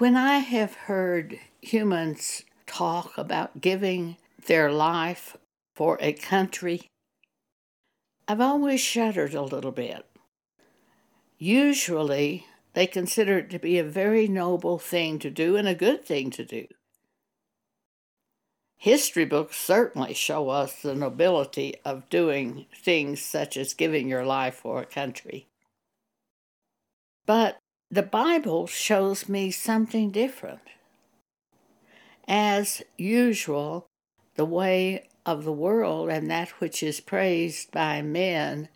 When I have heard humans talk about giving their life for a country, I've always shuddered a little bit. Usually, they consider it to be a very noble thing to do and a good thing to do. History books certainly show us the nobility of doing things such as giving your life for a country. But the Bible shows me something different. As usual, the way of the world and that which is praised by men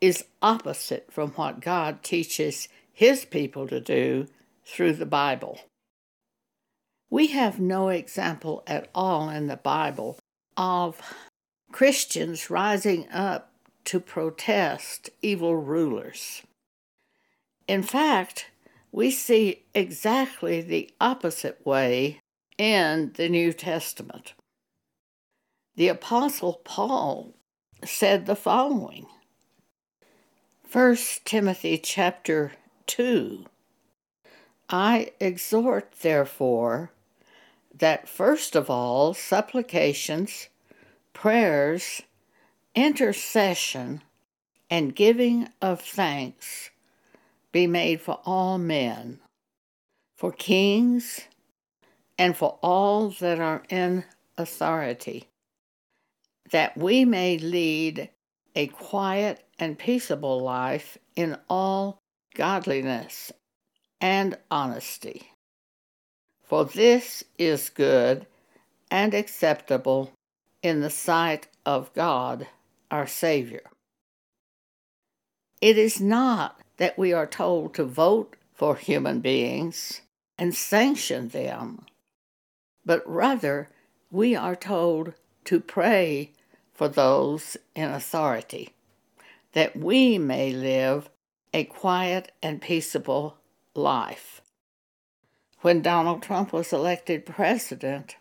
is opposite from what God teaches his people to do through the Bible. We have no example at all in the Bible of Christians rising up to protest evil rulers. In fact, we see exactly the opposite way in the New Testament. The Apostle Paul said the following 1 Timothy chapter 2 I exhort, therefore, that first of all supplications, prayers, intercession, and giving of thanks be made for all men, for kings, and for all that are in authority, that we may lead a quiet and peaceable life in all godliness and honesty. For this is good and acceptable in the sight of God our Savior. It is not that we are told to vote for human beings and sanction them, but rather we are told to pray for those in authority, that we may live a quiet and peaceable life. When Donald Trump was elected president,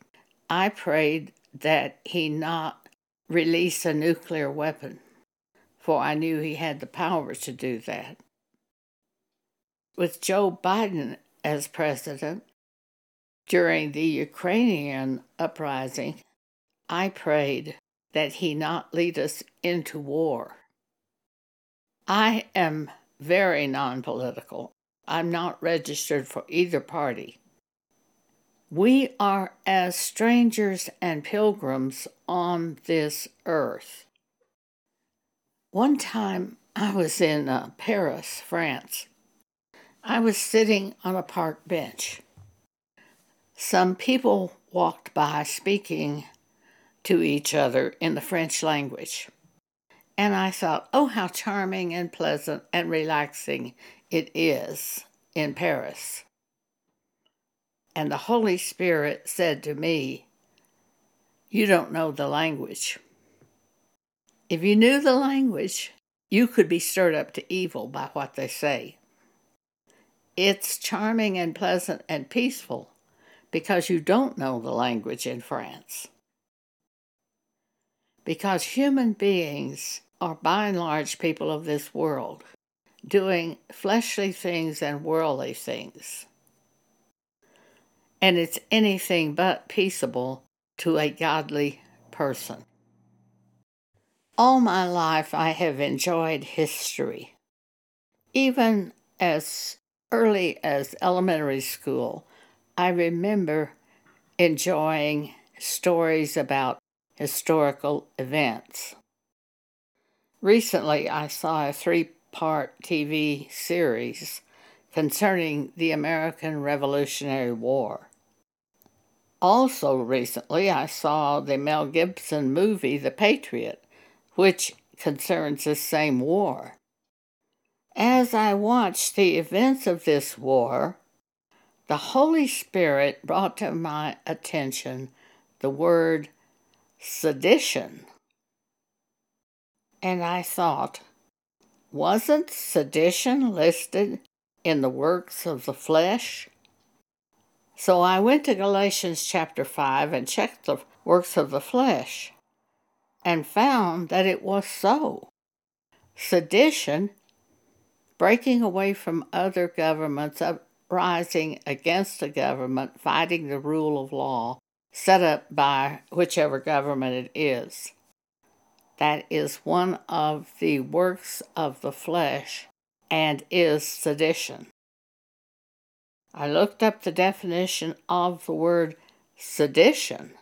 I prayed that he not release a nuclear weapon, for I knew he had the power to do that. With Joe Biden as president, during the Ukrainian uprising, I prayed that he not lead us into war. I am very non political. I'm not registered for either party. We are as strangers and pilgrims on this earth. One time I was in uh, Paris, France. I was sitting on a park bench. Some people walked by speaking to each other in the French language. And I thought, oh, how charming and pleasant and relaxing it is in Paris. And the Holy Spirit said to me, You don't know the language. If you knew the language, you could be stirred up to evil by what they say. It's charming and pleasant and peaceful because you don't know the language in France. Because human beings are by and large people of this world doing fleshly things and worldly things. And it's anything but peaceable to a godly person. All my life, I have enjoyed history. Even as early as elementary school, I remember enjoying stories about historical events. Recently, I saw a three part TV series concerning the American Revolutionary War. Also, recently, I saw the Mel Gibson movie The Patriot, which concerns the same war. As I watched the events of this war, the Holy Spirit brought to my attention the word sedition. And I thought, wasn't sedition listed in the works of the flesh? So I went to Galatians chapter 5 and checked the works of the flesh and found that it was so. Sedition, breaking away from other governments, uprising against a government fighting the rule of law set up by whichever government it is. That is one of the works of the flesh and is sedition. I looked up the definition of the word sedition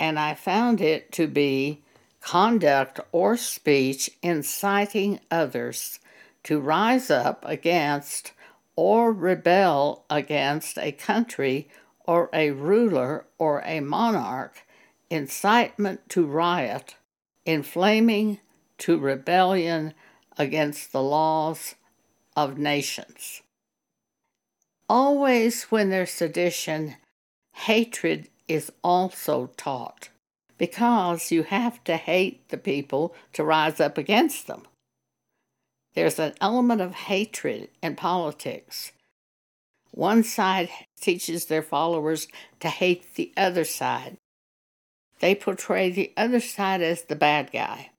and I found it to be conduct or speech inciting others to rise up against or rebel against a country or a ruler or a monarch, incitement to riot, inflaming to rebellion against the laws of nations. Always when there's sedition, hatred is also taught because you have to hate the people to rise up against them. There's an element of hatred in politics. One side teaches their followers to hate the other side. They portray the other side as the bad guy.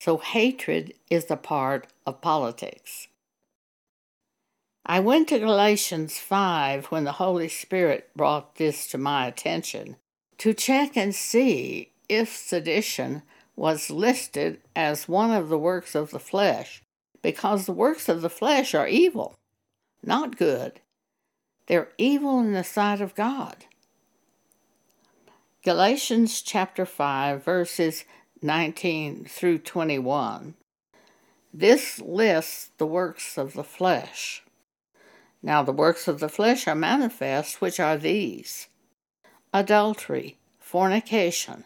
So hatred is a part of politics. I went to Galatians 5 when the Holy Spirit brought this to my attention to check and see if sedition was listed as one of the works of the flesh, because the works of the flesh are evil, not good. They're evil in the sight of God. Galatians chapter 5, verses 19 through 21. This lists the works of the flesh. Now, the works of the flesh are manifest, which are these adultery, fornication,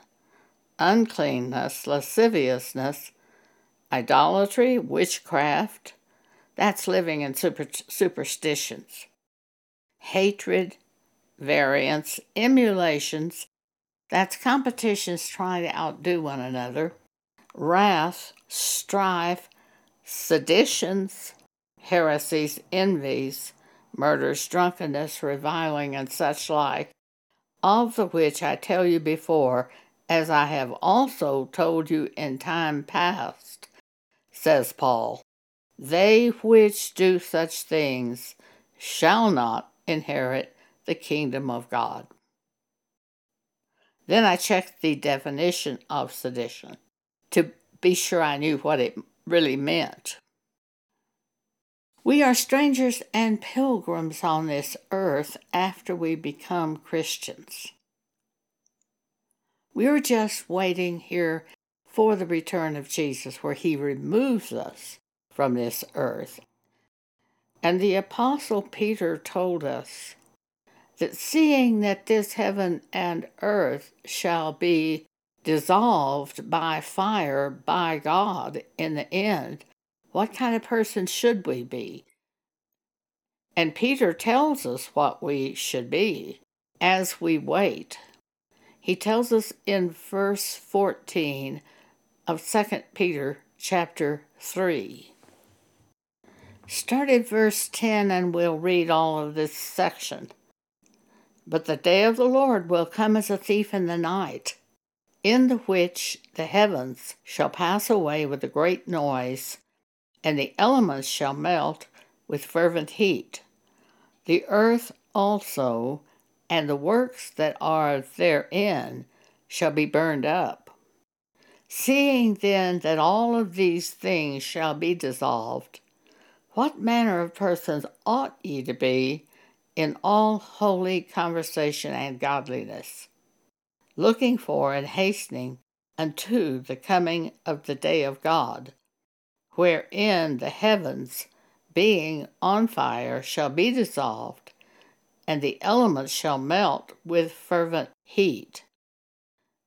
uncleanness, lasciviousness, idolatry, witchcraft that's living in super, superstitions, hatred, variance, emulations that's competitions trying to outdo one another, wrath, strife, seditions, heresies, envies, murders, drunkenness, reviling, and such like, of the which I tell you before, as I have also told you in time past, says Paul. They which do such things shall not inherit the kingdom of God. Then I checked the definition of sedition to be sure I knew what it really meant. We are strangers and pilgrims on this earth after we become Christians. We're just waiting here for the return of Jesus, where he removes us from this earth. And the Apostle Peter told us that seeing that this heaven and earth shall be dissolved by fire by God in the end, what kind of person should we be? And Peter tells us what we should be as we wait. He tells us in verse 14 of 2 Peter chapter 3. Start at verse 10 and we'll read all of this section. But the day of the Lord will come as a thief in the night, in the which the heavens shall pass away with a great noise, and the elements shall melt with fervent heat. The earth also and the works that are therein shall be burned up. Seeing then that all of these things shall be dissolved, what manner of persons ought ye to be in all holy conversation and godliness, looking for and hastening unto the coming of the day of God? wherein the heavens, being on fire, shall be dissolved, and the elements shall melt with fervent heat.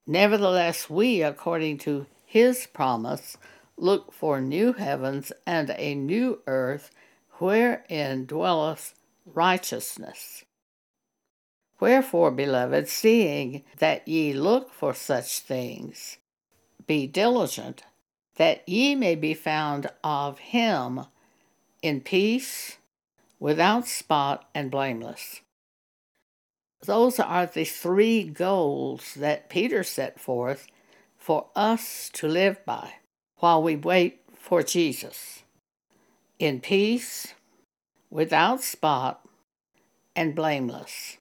Nevertheless, we, according to his promise, look for new heavens and a new earth wherein dwelleth righteousness. Wherefore, beloved, seeing that ye look for such things, be diligent that ye may be found of him in peace, without spot, and blameless. Those are the three goals that Peter set forth for us to live by while we wait for Jesus. In peace, without spot, and blameless.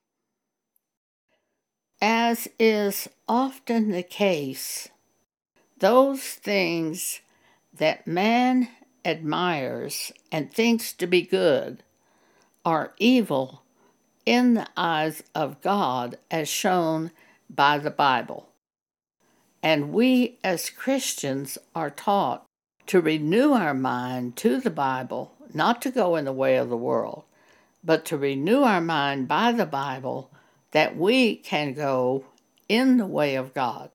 As is often the case, those things that man admires and thinks to be good are evil in the eyes of God as shown by the Bible. And we as Christians are taught to renew our mind to the Bible, not to go in the way of the world, but to renew our mind by the Bible that we can go in the way of God,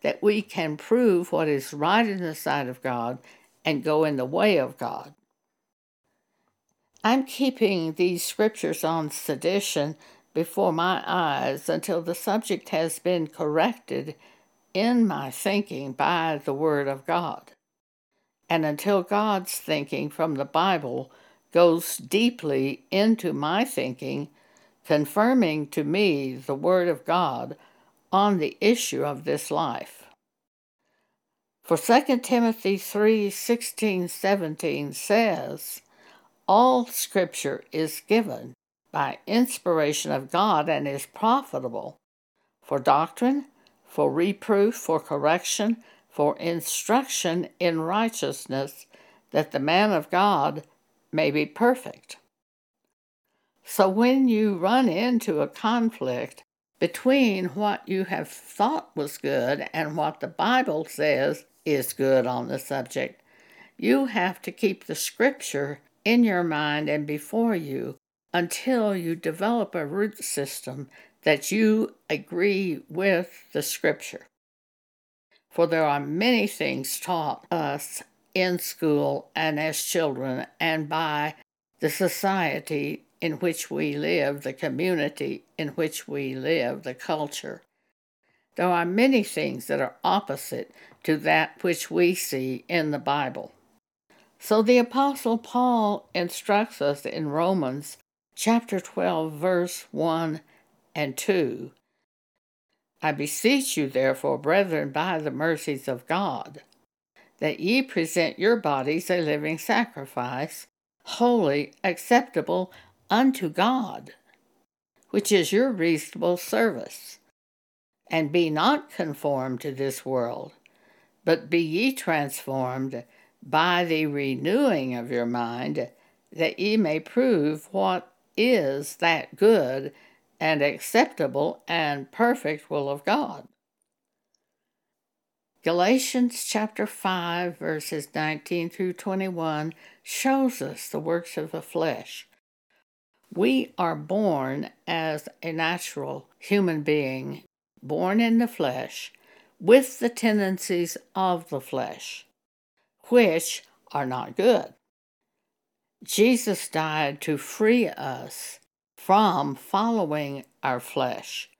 that we can prove what is right in the sight of God and go in the way of God. I'm keeping these scriptures on sedition before my eyes until the subject has been corrected in my thinking by the Word of God, and until God's thinking from the Bible goes deeply into my thinking, confirming to me the Word of God on the issue of this life. For 2 Timothy 3 16 17 says, All Scripture is given by inspiration of God and is profitable for doctrine, for reproof, for correction, for instruction in righteousness, that the man of God may be perfect. So when you run into a conflict between what you have thought was good and what the Bible says is good on the subject, you have to keep the scripture in your mind and before you until you develop a root system that you agree with the scripture. For there are many things taught us in school and as children and by the society in which we live, the community in which we live, the culture. There are many things that are opposite to that which we see in the Bible. So the Apostle Paul instructs us in Romans chapter 12, verse 1 and 2. I beseech you, therefore, brethren, by the mercies of God, that ye present your bodies a living sacrifice, holy, acceptable unto God, which is your reasonable service. And be not conformed to this world, but be ye transformed by the renewing of your mind, that ye may prove what is that good and acceptable and perfect will of God. Galatians chapter 5, verses 19 through 21 shows us the works of the flesh. We are born as a natural human being, born in the flesh, with the tendencies of the flesh, which are not good. Jesus died to free us from following our flesh,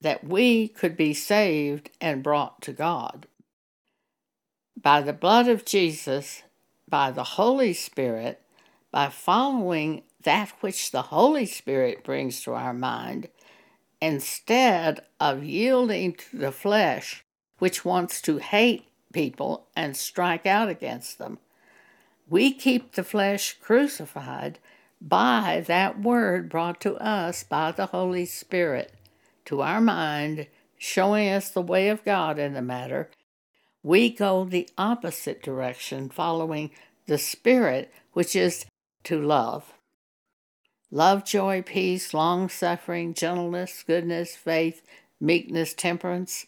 that we could be saved and brought to God. By the blood of Jesus, by the Holy Spirit, by following that which the Holy Spirit brings to our mind, instead of yielding to the flesh, which wants to hate people and strike out against them we keep the flesh crucified by that word brought to us by the Holy Spirit to our mind, showing us the way of God in the matter. We go the opposite direction, following the Spirit, which is to love. Love, joy, peace, long suffering, gentleness, goodness, faith, meekness, temperance.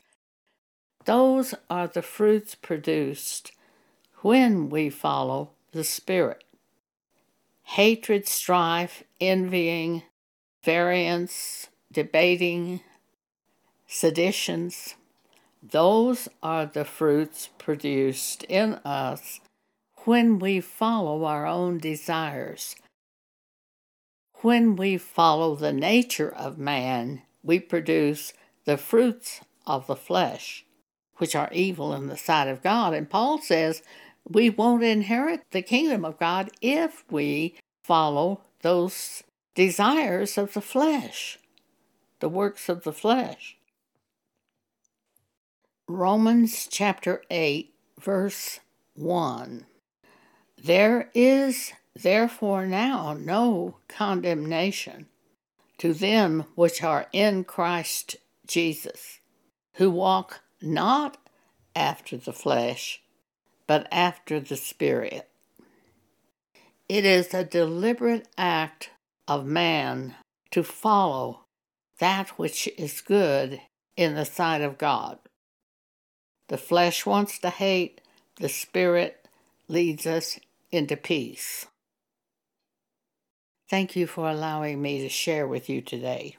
Those are the fruits produced when we follow the Spirit. Hatred, strife, envying, variance, debating, seditions, those are the fruits produced in us when we follow our own desires. When we follow the nature of man, we produce the fruits of the flesh, which are evil in the sight of God. And Paul says we won't inherit the kingdom of God if we follow those desires of the flesh, the works of the flesh. Romans chapter 8, verse 1. There is therefore now no condemnation to them which are in Christ Jesus, who walk not after the flesh, but after the Spirit. It is a deliberate act of man to follow that which is good in the sight of God. The flesh wants to hate, the Spirit leads us into peace. Thank you for allowing me to share with you today.